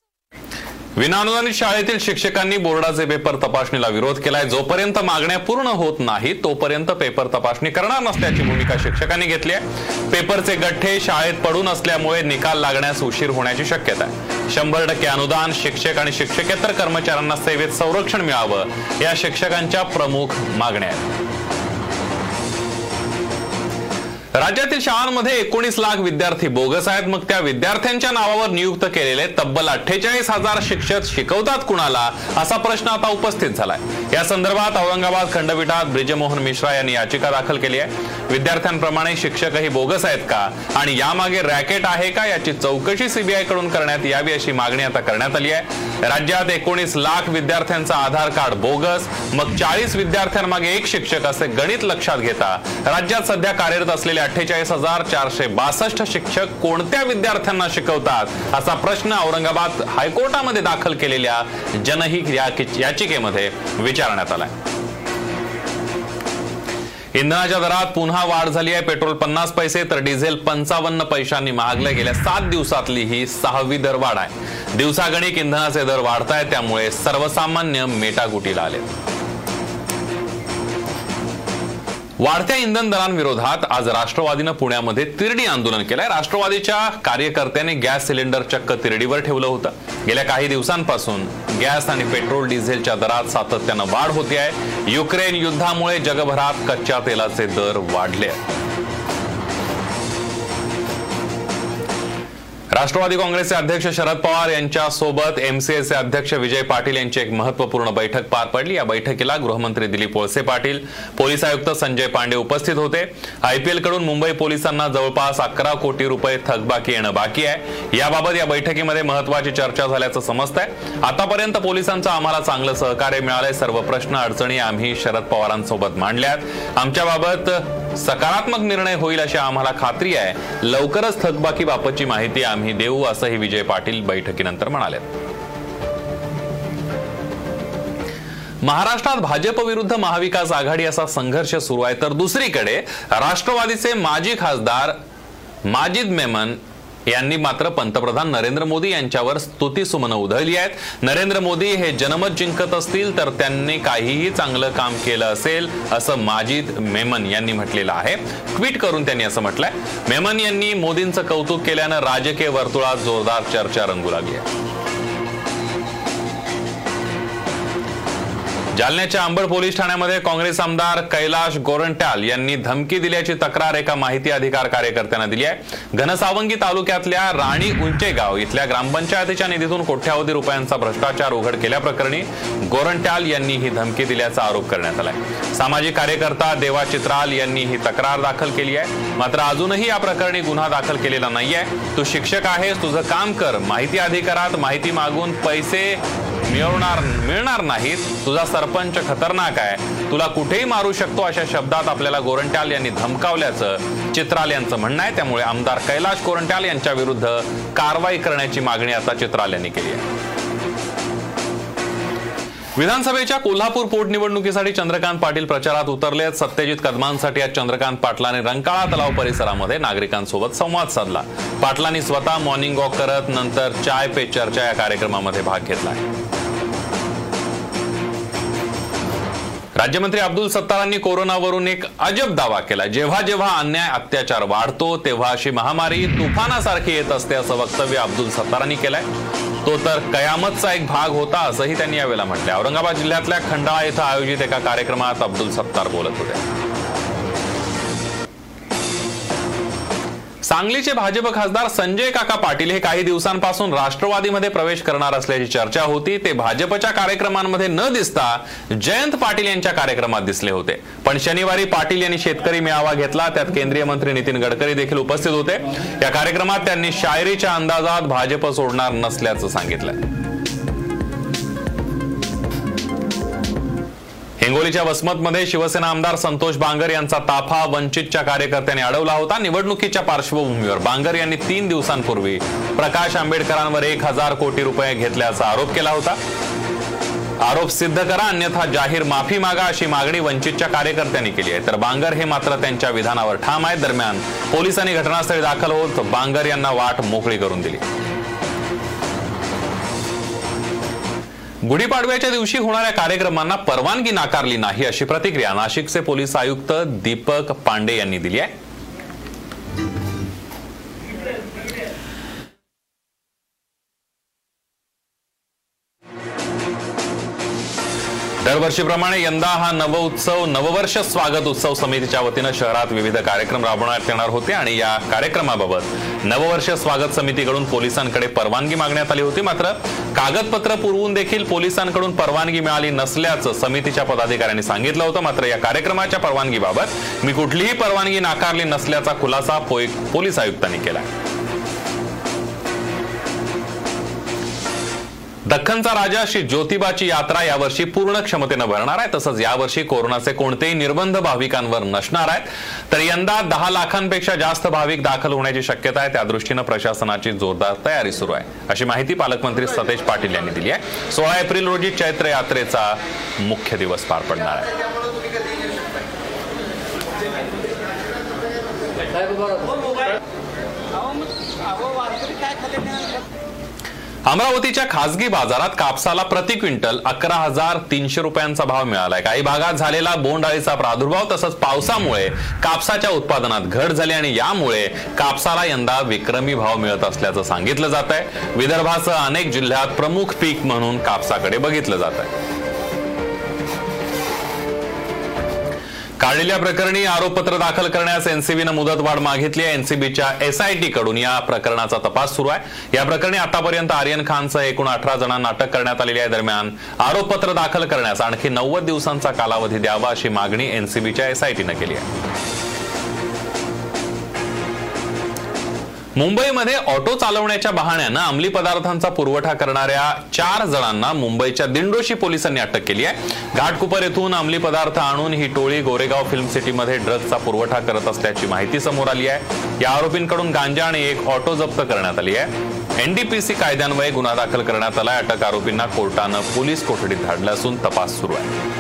C: विनाअनुदानित शाळेतील शिक्षकांनी बोर्डाचे पेपर तपासणीला विरोध केलाय. जोपर्यंत मागण्या पूर्ण होत नाही तोपर्यंत पेपर तपासणी करणार नसल्याची भूमिका शिक्षकांनी घेतली आहे. पेपरचे गठ्ठे शाळेत पडून असल्यामुळे निकाल लागण्यास उशीर होण्याची शक्यता आहे. शंभर टक्के अनुदान शिक्षक आणि शिक्षकेतर कर्मचाऱ्यांना सेवेत संरक्षण मिळावं या शिक्षकांच्या प्रमुख मागण्या आहेत. राज्यातील शाळांमध्ये एकोणीस लाख विद्यार्थी बोगस आहेत. मग त्या विद्यार्थ्यांच्या नावावर नियुक्त केलेले तब्बल अठ्ठेचाळीस हजार शिक्षक शिकवतात कुणाला असा प्रश्न आता उपस्थित झालाय. या संदर्भात औरंगाबाद खंडपीठात ब्रिजमोहन मिश्रा यांनी याचिका दाखल केली आहे. विद्यार्थ्यांप्रमाणे शिक्षकही बोगस आहेत का? आणि यामागे रॅकेट आहे का? याची चौकशी सीबीआयकडून करण्यात यावी अशी मागणी आता करण्यात आली आहे. राज्यात एकोणीस लाख विद्यार्थ्यांचा आधार कार्ड बोगस मग चाळीस विद्यार्थ्यांमागे एक शिक्षक असे गणित लक्षात घेता. राज्यात सध्या कार्यरत असलेल्या अठ्ठेचाळीस हजार चारशे बासष्ट शिक्षक कोणत्या विद्यार्थ्यांना शिकवतात असा प्रश्न औरंगाबाद हायकोर्टामध्ये दाखल केलेल्या जनहित याचिकेमध्ये विचारण्यात आलाय. इंधनाच्या दरात पुन्हा वाढ झाली आहे. पेट्रोल पन्नास पैसे तर डिझेल पंचावन्न पैशांनी महागले गेल्या सात दिवसातली ही सहावी दर वाढ आहे. दिवसागणिक इंधनाचे दर वाढत आहेत त्यामुळे सर्वसामान्य मेटागुटीला आले वाढत्या इंधन दरांविरोधात आज राष्ट्रवादीनं पुण्यामध्ये तिरडी आंदोलन केलंय. राष्ट्रवादीच्या कार्यकर्त्यांनी गॅस सिलेंडर चक्क तिरडीवर ठेवलं होतं. गेल्या काही दिवसांपासून गॅस आणि पेट्रोल डिझेलच्या दरात सातत्यानं वाढ होते आहे युक्रेन युद्धामुळे जगभरात कच्च्या तेलाचे दर वाढले आहेत राष्ट्रवादी काँग्रेसचे अध्यक्ष शरद पवार यांच्या सोबत एमसीएचे अध्यक्ष विजय पाटील यांची एक महत्त्वपूर्ण बैठक पार पडली. या बैठकीला गृहमंत्री दिलीप वळसे पाटील पोलीस आयुक्त संजय पांडे उपस्थित होते. आयपीएलकडून मुंबई पोलिसांना जवळपास अकरा कोटी रुपये थकबाकी येणं बाकी आहे. याबाबत या बैठकीमध्ये महत्वाची चर्चा झाल्याचं समजत आहे आतापर्यंत पोलिसांचं आम्हाला चांगलं सहकार्य मिळालंय. सर्व प्रश्न अडचणी आम्ही शरद पवारांसोबत मांडल्यात. आमच्याबाबत सकारात्मक निर्णय होईल अशी आम्हाला खात्री आहे. लवकरच थकबाकी बाबतची माहिती आम्ही देऊ असंही विजय पाटील बैठकीनंतर म्हणाले. महाराष्ट्रात भाजप विरुद्ध महाविकास आघाडी असा संघर्ष सुरू आहे. तर दुसरीकडे राष्ट्रवादीचे माजी खासदार माजिद मेमन यांनी मात्र पंतप्रधान नरेंद्र मोदी यांच्यावर स्तुतीसुमनं उधळली आहेत. नरेंद्र मोदी हे जनमत जिंकत असतील तर त्यांनी काहीही चांगलं काम केलं असेल असं माजिद मेमन यांनी म्हटलेलं आहे. ट्विट करून त्यांनी असं म्हटलंय. मेमन यांनी मोदींचं कौतुक केल्यानं राजकीय वर्तुळात जोरदार चर्चा रंगू लागली आहे. जालन्याच्या अंबड पोलीस ठाण्यामध्ये काँग्रेस आमदार कैलाश गोरंट्याल यांनी धमकी दिल्याची तक्रार एका माहिती अधिकार कार्यकर्त्यांना दिली आहे. घनसावंगी तालुक्यातल्या राणी उंचेगाव इथल्या ग्रामपंचायतीच्या निधीतून कोट्यावधी रुपयांचा भ्रष्टाचार उघड केल्याप्रकरणी गोरंट्याल यांनी ही धमकी दिल्याचा आरोप करण्यात आलाय. सामाजिक कार्यकर्ता देवा चित्राल यांनी ही तक्रार दाखल केली आहे. मात्र अजूनही या प्रकरणी गुन्हा दाखल केलेला नाहीये. तू शिक्षक आहेस तुझं काम कर. माहिती अधिकारात माहिती मागून पैसे मिळवणार मिळणार नाहीत. तुझा सरपंच खतरनाक आहे. तुला कुठेही मारू शकतो अशा शब्दात आपल्याला गोरंट्याल यांनी धमकावल्याचं चित्राल यांचं म्हणणं आहे. त्यामुळे आमदार कैलाश गोरंट्याल यांच्या विरुद्ध कारवाई करण्याची मागणी आता चित्राल यांनी केली आहे. विधानसभेच्या कोल्हापूर पोटनिवडणुकीसाठी चंद्रकांत पाटील प्रचारात उतरले आहेत. सत्यजित कदमांसाठी आज चंद्रकांत पाटलाने रंकाळा तलाव परिसरामध्ये नागरिकांसोबत संवाद साधला. पाटलांनी स्वतः मॉर्निंग वॉक करत नंतर चाय पे चर्चा या कार्यक्रमामध्ये भाग घेतला राज्यमंत्री अब्दुल सत्तारांनी कोरोनावरून एक अजब दावा केला. जेव्हा जेव्हा अन्याय अत्याचार वाढतो तेव्हा अशी महामारी तुफानासारखी येत असते असं वक्तव्य अब्दुल सत्तारांनी केलंय. तो तर कयामतचा एक भाग होता असंही त्यांनी यावेळेला म्हटलं औरंगाबाद जिल्ह्यातल्या खंडाळा इथं आयोजित एका कार्यक्रमात अब्दुल सत्तार बोलत होते. सांगलीचे भाजप खासदार संजय काका पाटील हे काही दिवसांपासून राष्ट्रवादीमध्ये प्रवेश करणार असल्याची चर्चा होती. ते भाजपच्या कार्यक्रमांमध्ये न दिसता जयंत पाटील यांच्या कार्यक्रमात दिसले होते. पण शनिवारी पाटील यांनी शेतकरी मेळावा घेतला. त्यात केंद्रीय मंत्री नितीन गडकरी देखील उपस्थित होते. या कार्यक्रमात त्यांनी शायरीच्या अंदाजात भाजप सोडणार नसल्याचं सांगितलं. हिंगोलीच्या वसमतमध्ये शिवसेना आमदार संतोष बांगर यांचा ताफा वंचितच्या कार्यकर्त्यांनी अडवला होता. निवडणुकीच्या पार्श्वभूमीवर बांगर यांनी तीन दिवसांपूर्वी प्रकाश आंबेडकरांवर एक हजार कोटी रुपये घेतल्याचा आरोप केला होता. आरोप सिद्ध करा अन्यथा जाहीर माफी मागा अशी मागणी वंचितच्या कार्यकर्त्यांनी केली आहे. तर बांगर हे मात्र त्यांच्या विधानावर ठाम आहेत दरम्यान पोलिसांनी घटनास्थळी दाखल होत बांगर यांना वाट मोकळी करून दिली. गुढीपाडव्याच्या दिवशी होणाऱ्या कार्यक्रमांना परवानगी नाकारली नाही अशी प्रतिक्रिया नाशिकचे पोलीस आयुक्त दीपक पांडे यांनी दिली आहे. दरवर्षीप्रमाणे यंदा हा नव उत्सव नववर्ष स्वागत उत्सव समितीच्या वतीनं शहरात विविध कार्यक्रम राबवण्यात येणार होते आणि या कार्यक्रमाबाबत नववर्ष स्वागत समितीकडून पोलिसांकडे परवानगी मागण्यात आली होती. मात्र कागदपत्र पुरवून देखील पोलिसांकडून परवानगी मिळाली नसल्याचं समितीच्या पदाधिकाऱ्यांनी सांगितलं होतं. मात्र या कार्यक्रमाच्या परवानगीबाबत मी कुठलीही परवानगी नाकारली नसल्याचा खुलासा पोलीस आयुक्तांनी केला दख्खनचा राजा श्री ज्योतिबाची यात्रा यावर्षी पूर्ण क्षमतेनं भरणार आहे. तसंच यावर्षी कोरोनाचे कोणतेही निर्बंध भाविकांवर नसणार आहेत. तर यंदा दहा लाखांपेक्षा जास्त भाविक दाखल होण्याची शक्यता आहे. त्या दृष्टीनं प्रशासनाची जोरदार तयारी सुरू आहे. अशी माहिती पालकमंत्री सतेज पाटील यांनी दिली आहे. सोळा एप्रिल रोजी चैत्र यात्रेचा मुख्य दिवस पार पडणार आहे. अमरावतीच्या खासगी बाजारात कापसाला प्रति क्विंटल अकरा हजार तीनशे रुपयांचा भाव मिळालाय. काही भागात झालेला बोंडअळीचा प्रादुर्भाव तसंच पावसामुळे कापसाच्या उत्पादनात घट झाली आणि यामुळे कापसाला यंदा विक्रमी भाव मिळत असल्याचं सांगितलं जात आहे विदर्भासह अनेक जिल्ह्यात प्रमुख पीक म्हणून कापसाकडे बघितलं जात आहे काढलेल्या प्रकरणी आरोपपत्र दाखल करण्यास एनसीबीनं मुदतवाढ मागितली आहे. एनसीबीच्या एसआयटी कडून या प्रकरणाचा तपास सुरू आहे. या प्रकरणी आतापर्यंत आर्यन खानसह एकूण अठरा जणांना अटक करण्यात आलेली आहे. दरम्यान आरोपपत्र दाखल करण्यास आणखी नव्वद दिवसांचा कालावधी द्यावा अशी मागणी एनसीबीच्या एसआयटीनं केली आहे. मुंबईमध्ये ऑटो चालवण्याच्या बहाण्यानं अंमली पदार्थांचा पुरवठा करणाऱ्या चार जणांना मुंबईच्या दिंडोशी पोलिसांनी अटक केली आहे. घाटकुपर येथून अंमली पदार्थ आणून ही टोळी गोरेगाव फिल्म सिटीमध्ये ड्रग्जचा पुरवठा करत असल्याची माहिती समोर आली आहे. या आरोपींकडून गांजा आणि एक ऑटो जप्त करण्यात आली आहे. एनडीपीसी कायद्यान्वये गुन्हा दाखल करण्यात आला अटक आरोपींना कोर्टानं पोलीस कोठडीत धाडलं असून तपास सुरू आहे.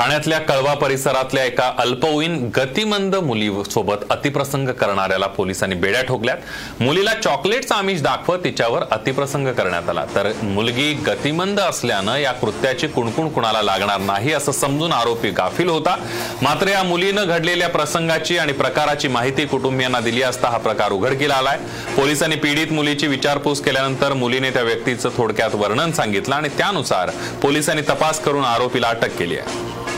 C: ठाण्यातल्या कळवा परिसरातल्या एका अल्पवयीन गतिमंद मुलीसोबत अतिप्रसंग करणाऱ्याला पोलिसांनी बेड्या ठोकल्यात. मुलीला चॉकलेटचं आमिष दाखवत तिच्यावर अतिप्रसंग करण्यात आला. तर मुलगी गतिमंद असल्यानं या कृत्याची कुणकुण कुणाला लागणार नाही असं समजून आरोपी गाफील होता. मात्र या मुलीनं घडलेल्या प्रसंगाची आणि प्रकाराची माहिती कुटुंबियांना दिली असता हा प्रकार उघडकीला आलाय. पोलिसांनी पीडित मुलीची विचारपूस केल्यानंतर मुलीने त्या व्यक्तीचं थोडक्यात वर्णन सांगितलं आणि त्यानुसार पोलिसांनी तपास करून आरोपीला अटक केली आहे.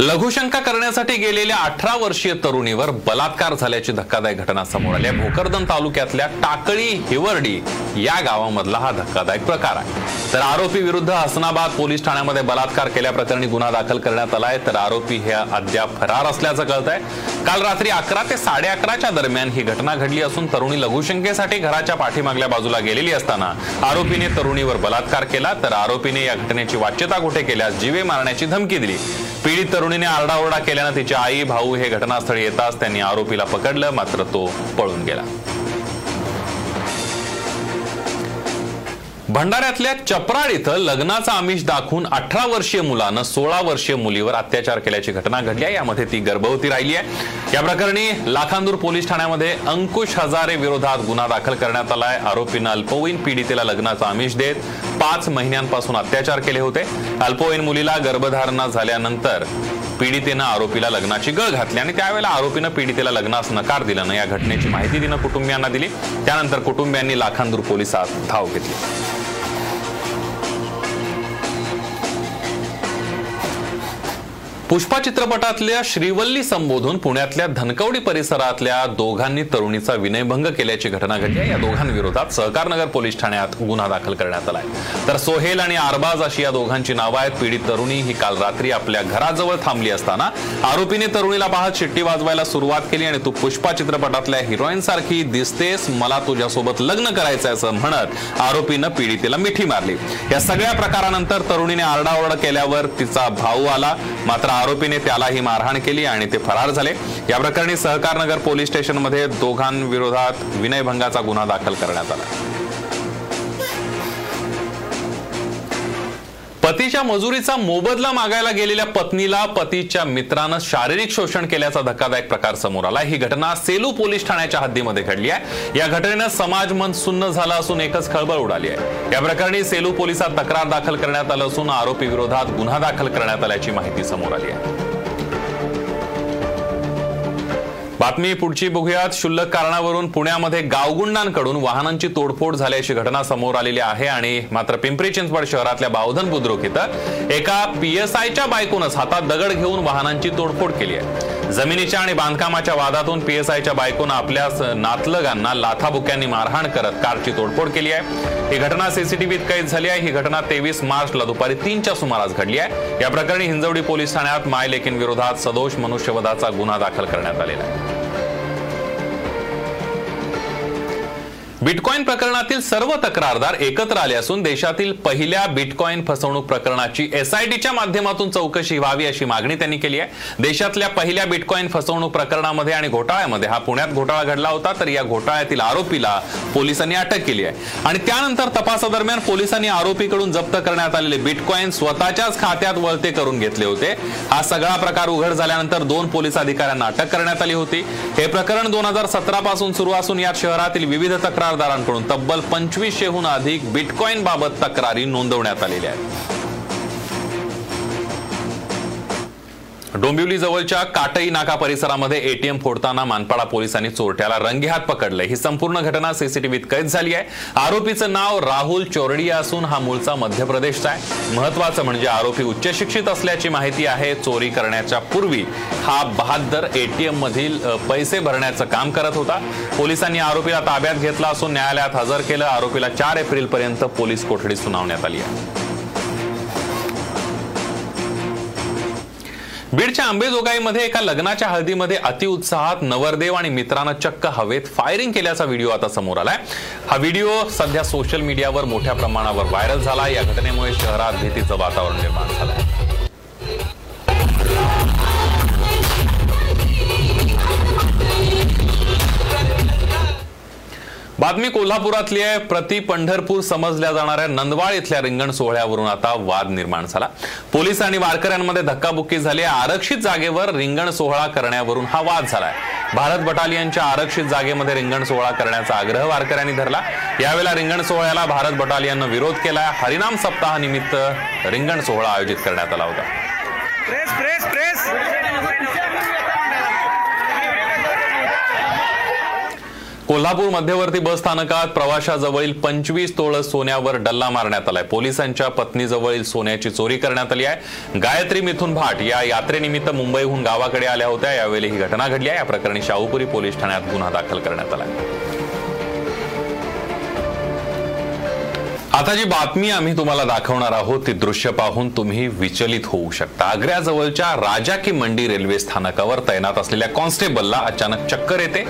C: लघुशंका करण्यासाठी गेलेल्या अठरा वर्षीय तरुणीवर बलात्कार झाल्याची धक्कादायक घटना समोर आली भोकरदन तालुक्यातल्या टाकळी हिवर्डी या गावामधला हा धक्कादायक प्रकार आहे. तर आरोपी विरुद्ध हसनाबाद पोलीस ठाण्यामध्ये बलात्कार केल्याप्रकरणी गुन्हा दाखल करण्यात आलाय. तर आरोपी हे अद्याप फरार असल्याचं कळत आहे काल रात्री अकरा ते साडे अकराच्या दरम्यान ही घटना घडली असून तरुणी लघुशंकेसाठी घराच्या पाठीमागल्या बाजूला गेलेली असताना आरोपीने तरुणीवर बलात्कार केला. तर आरोपीने या घटनेची वाच्यता कुठे केल्यास जीवे मारण्याची धमकी दिली. पीडित तरुणीने आरडाओरडा केल्यानं तिची आई भाऊ हे घटनास्थळी येताच त्यांनी आरोपीला पकडलं. मात्र तो पळून गेला. भंडाऱ्यातल्या चपराड इथं लग्नाचा आमिष दाखवून अठरा वर्षीय मुलानं सोळा वर्षीय मुलीवर अत्याचार केल्याची घटना घडली आहे. यामध्ये ती गर्भवती राहिली आहे. या प्रकरणी लाखांदूर पोलीस ठाण्यामध्ये अंकुश हजारे विरोधात गुन्हा दाखल करण्यात आलाय आरोपीनं अल्पवयीन पीडितेला लग्नाचा आमिष देत पाच महिन्यांपासून अत्याचार केले होते. अल्पवयीन मुलीला गर्भधारणा झाल्यानंतर पीडितेनं आरोपीला लग्नाची गळ घातली आणि त्यावेळेला आरोपीनं पीडितेला लग्नास नकार दिल्यानं या घटनेची माहिती तिनं कुटुंबियांना दिली. त्यानंतर कुटुंबियांनी लाखांदूर पोलिसात धाव घेतली. पुष्पा चित्रपटातल्या श्रीवल्ली संबोधून पुण्यातल्या धनकवडी परिसरातल्या दोघांनी तरुणीचा विनयभंग केल्याची घटना घडली आहे. या दोघांविरोधात सहकारनगर पोलीस ठाण्यात गुन्हा दाखल करण्यात आलाय तर सोहेल आणि आरबाज अशी या दोघांची नावं आहेत. पीडित तरुणी ही काल रात्री आपल्या घराजवळ थांबली असताना आरोपीने तरुणीला पाहत शिट्टी वाजवायला सुरुवात केली आणि तू पुष्पा चित्रपटातल्या हिरोईन सारखी दिसतेस मला तुझ्यासोबत लग्न करायचं असं म्हणत आरोपीनं पीडितेला मिठी मारली. या सगळ्या प्रकारानंतर तरुणीने आरडाओरडा केल्यावर तिचा भाऊ आला. मात्र आरोपीने त्यालाही मारहाण केली आणि ते फरार झाले. या प्रकरणी सहकारनगर पोलीस स्टेशनमध्ये दोघांविरोधात विनयभंगाचा गुन्हा दाखल करण्यात आला. पतीच्या मजुरीचा मोबदला मागायला गेलेल्या पत्नीला पतीच्या मित्रानं शारीरिक शोषण केल्याचा धक्कादायक प्रकार समोर आला ही घटना सेलू पोलीस ठाण्याच्या हद्दीमध्ये घडली आहे. या घटनेनं समाज मन सुन्न झाला असून एकच खळबळ उडाली आहे. या प्रकरणी सेलू पोलिसात तक्रार दाखल करण्यात आलं असून आरोपी विरोधात गुन्हा दाखल करण्यात आल्याची माहिती समोर आली आहे. बातमी पुढची बघूयात. क्षुल्लक कारणावरून पुण्यामध्ये गावगुंडांकडून वाहनांची तोडफोड झाल्याची घटना समोर आलेली आहे आणि मात्र पिंपरी चिंचवड शहरातल्या बावधन बुद्रुक इथं एका पीएसआयच्या बायकोनच हातात दगड घेऊन वाहनांची तोडफोड केली आहे. जमिनीच्या आणि बांधकामाच्या वादातून पीएसआयच्या बायकोनं आपल्या नातलगांना लाथाबुक्यांनी मारहाण करत कारची तोडफोड केली आहे. ही घटना सीसीटीव्हीत कैद झाली आहे. ही घटना तेवीस मार्चला दुपारी तीनच्या सुमारास घडली आहे. या प्रकरणी हिंजवडी पोलीस ठाण्यात माय लेकींविरोधात सदोष मनुष्यवधाचा गुन्हा दाखल करण्यात आलेला आहे. बिटकॉईन प्रकरणातील सर्व तक्रारदार एकत्र आले असून देशातील पहिल्या बिटकॉईन फसवणूक प्रकरणाची एसआयटीच्या माध्यमातून चौकशी व्हावी अशी मागणी त्यांनी केली आहे. देशातल्या पहिल्या बिटकॉईन फसवणूक प्रकरणामध्ये आणि घोटाळ्यामध्ये हा पुण्यात घोटाळा घडला होता तर या घोटाळ्यातील आरोपीला पोलिसांनी अटक केली आहे. आणि त्यानंतर तपासादरम्यान पोलिसांनी आरोपीकडून जप्त करण्यात आलेले बिटकॉईन स्वतःच्याच खात्यात वळते करून घेतले होते. हा सगळा प्रकार उघड झाल्यानंतर दोन पोलीस अधिकाऱ्यांना अटक करण्यात आली होती. हे प्रकरण दोन हजार सतरा पासून सुरू असून या शहरातील विविध तक्रार तक्रारदारांकडून तब्बल पंचवीसशेहून अधिक बिटकॉईन बाबत तक्रारी नोंदवण्यात आलेल्या आहेत. डोंबिवली जवळच्या काटई नाका परिसरामध्ये एटीएम फोडताना मानपाडा पोलिसांनी चोरट्याला रंगेहात पकडले. ही संपूर्ण घटना सीसीटीव्हीत कैद झाली आहे. आरोपीचं नाव राहुल चोरडिया असून हा मूळचा मध्य प्रदेशचा आहे. महत्वाचं म्हणजे आरोपी उच्च शिक्षित असल्याची माहिती आहे. चोरी करण्याच्या पूर्वी हा बहादर एटीएम मधील पैसे भरण्याचं काम करत होता. पोलिसांनी आरोपीला ताब्यात घेतला असून न्यायालयात हजर केलं. आरोपीला चार एप्रिल पर्यंत पोलीस कोठडी सुनावण्यात आली आहे. बीडच्या आंबेजोगाईमध्ये एका लग्नाच्या हळदीमध्ये अतिउत्साहात नवरदेव आणि मित्रानं चक्क हवेत फायरिंग केल्याचा व्हिडिओ आता समोर आलाय. हा व्हिडिओ सध्या सोशल मीडियावर मोठ्या प्रमाणावर व्हायरल झाला या घटनेमुळे शहरात भीतीचं वातावरण निर्माण झालंय. बातमी कोल्हापुरातली आहे. प्रति पंढरपूर समजल्या जाणाऱ्या नंदवाळ इथल्या रिंगण सोहळ्यावरून आता वाद निर्माण झाला. पोलीस आणि वारकऱ्यांमध्ये धक्काबुक्की झाली आरक्षित जागेवर रिंगण सोहळा करण्यावरून हा वाद झालाय भारत बटालियनच्या आरक्षित जागेमध्ये रिंगण सोहळा करण्याचा आग्रह वारकऱ्यांनी धरला. यावेळेला रिंगण सोहळ्याला भारत बटालियननं विरोध केला हरिनाम सप्ताहानिमित्त रिंगण सोहळा आयोजित करण्यात आला होता.
B: Press press press.
C: कोल्हापूर मध्यवर्ती बस स्थानकात प्रवाशाजवळील पंचवीस तोळ सोन्यावर डल्ला मारण्यात आलाय. पोलिसांच्या पत्नीजवळील सोन्याची चोरी करण्यात आली आहे. गायत्री मिथुन भाट या यात्रेनिमित्त मुंबईहून गावाकडे आल्या होत्या. यावेळी ही घटना घडली आहे. या प्रकरणी शाहूपुरी पोलीस ठाण्यात गुन्हा दाखल करण्यात आला आता जी बातमी आम्ही तुम्हाला दाखवणार आहोत ती दृश्य पाहून तुम्ही विचलित होऊ शकता. आग्र्याजवळच्या राजा की मंडी रेल्वे स्थानकावर तैनात असलेल्या कॉन्स्टेबलला अचानक चक्कर येते.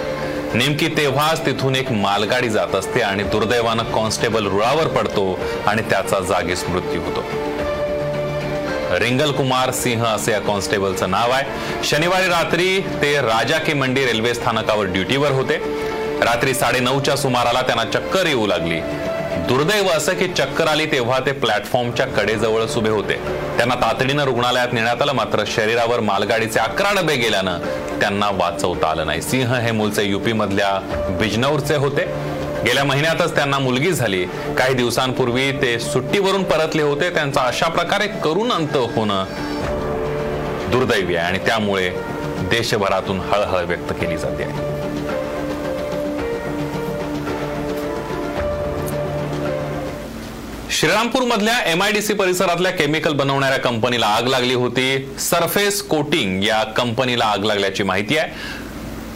C: नेमकी तेव्हाच तिथून एक मालगाडी जात असते आणि दुर्दैवानं कॉन्स्टेबल रुळावर पडतो आणि त्याचा जागीच मृत्यू होतो. रिंगल कुमार सिंह असे या कॉन्स्टेबलचं नाव आहे. शनिवारी रात्री ते राजा के मंडी रेल्वे स्थानकावर ड्युटीवर होते. रात्री साडेनऊच्या सुमाराला त्यांना चक्कर येऊ लागली. दुर्दैव असं की चक्कर आली तेव्हा ते प्लॅटफॉर्मच्या कडेजवळच उभे होते. त्यांना तातडीनं रुग्णालयात नेण्यात आलं मात्र शरीरावर मालगाडीचे अकरा डबे गेल्यानं त्यांना वाचवता आलं नाही. सिंह हे मूलचे युपी मधल्या बिजनौरचे होते. गेल्या महिन्यातच त्यांना मुलगी झाली. काही दिवसांपूर्वी ते सुट्टीवरून परतले होते. त्यांचा अशा प्रकारे करून अंत होणं दुर्दैवी आहे आणि त्यामुळे देशभरातून हळहळ व्यक्त केली जाते. श्रीरामपूर मधल्या एमआयडीसी परिसरातल्या केमिकल बनवणाऱ्या कंपनीला आग लागली होती. सरफेस कोटिंग या कंपनीला आग लागल्याची माहिती आहे.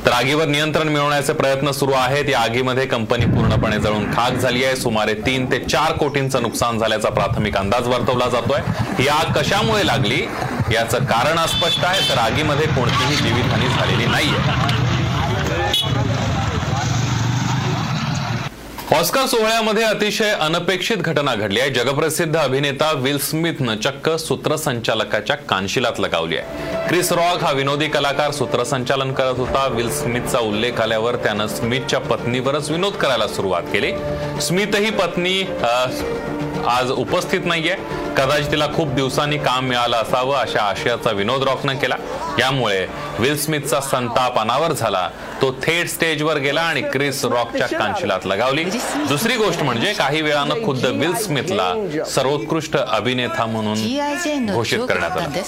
C: तर आगीवर नियंत्रण मिळवण्याचे प्रयत्न सुरू आहेत. या आगीमध्ये कंपनी पूर्णपणे जळून खाक झाली आहे. सुमारे तीन ते चार कोटींचं नुकसान झाल्याचा प्राथमिक अंदाज वर्तवला जातोय. ही आग कशामुळे लागली? याचं कारण अस्पष्ट आहे. तर आगीमध्ये कोणतीही जीवितहानी झालेली नाहीये. ऑस्कर सोहळ्यामध्ये अतिशय अनपेक्षित घटना घडली आहे. जगप्रसिद्ध अभिनेता विल स्मिथनं चक्क सूत्रसंचालकाच्या कानशिलात लगावली आहे. क्रिस रॉक हा विनोदी कलाकार सूत्रसंचालन करत होता. विल स्मिथचा उल्लेख आल्यावर त्यानं स्मिथच्या पत्नीवरच विनोद करायला सुरुवात केली. स्मिथही पत्नी आज उपस्थित नाहीये. कदाचित तिला खूप दिवसांनी काम मिळालं असावं अशा आशयाचा विनोद रॉकनं केला. यामुळे विल स्मिथचा संताप अनावर झाला. तो थेट स्टेजवर गेला आणि क्रिस रॉकच्या कांशिलात लगावली. दुसरी गोष्ट म्हणजे काही वेळानं खुद्द विल स्मिथला सर्वोत्कृष्ट अभिनेता म्हणून घोषित करण्यात आलं?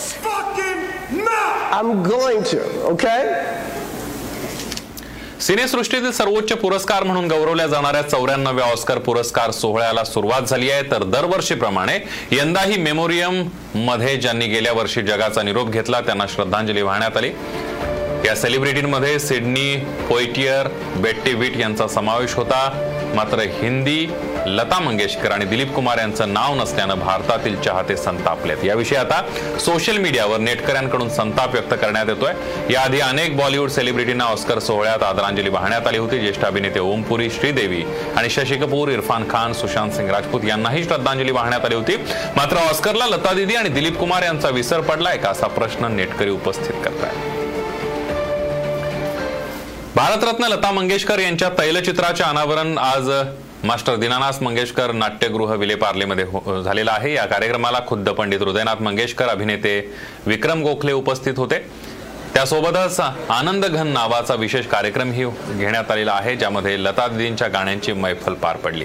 C: सिनेसृष्टीतील सर्वोच्च पुरस्कार म्हणून गौरवल्या जाणाऱ्या चौऱ्याण्णव्या ऑस्कर पुरस्कार सोहळ्याला सुरुवात झाली आहे. तर दरवर्षीप्रमाणे यंदाही मेमोरियममध्ये ज्यांनी गेल्या वर्षी जगाचा निरोप घेतला त्यांना श्रद्धांजली वाहण्यात आली. या सेलिब्रिटींमध्ये सिडनी पोइटियर बेट्टी विट यांचा समावेश होता. मात्र हिंदी लता मंगेशकर आणि दिलीप कुमार यांचं नाव नसल्यानं भारतातील चाहते संतापलेत. याविषयी आता सोशल मीडियावर नेटकऱ्यांकडून संताप व्यक्त करण्यात येतोय. याआधी अनेक बॉलिवूड सेलिब्रिटींना ऑस्कर सोहळ्यात आदरांजली वाहण्यात आली होती. ज्येष्ठ अभिनेते ओमपुरी श्रीदेवी आणि शशी कपूर इरफान खान सुशांत सिंग राजपूत यांनाही श्रद्धांजली वाहण्यात आली होती. मात्र ऑस्करला लता दिदी आणि दिलीप कुमार यांचा विसर पडलाय का असा प्रश्न नेटकरी उपस्थित करताय भारतरत्न लता मंगेशकर यांच्या तैलचित्राचे अनावरण आज मास्टर दीनानाथ मंगेशकर नाट्यगृह विलेपार्लेमध्ये हो- झालेला आहे. या कार्यक्रमाला खुद्द पंडित हृदयनाथ मंगेशकर अभिनेते विक्रम गोखले उपस्थित होते. त्यासोबतच आनंद घन नावाचा विशेष कार्यक्रमही घेण्यात आलेला आहे ज्यामध्ये लता दिदींच्या गाण्यांची मैफल पार पडली.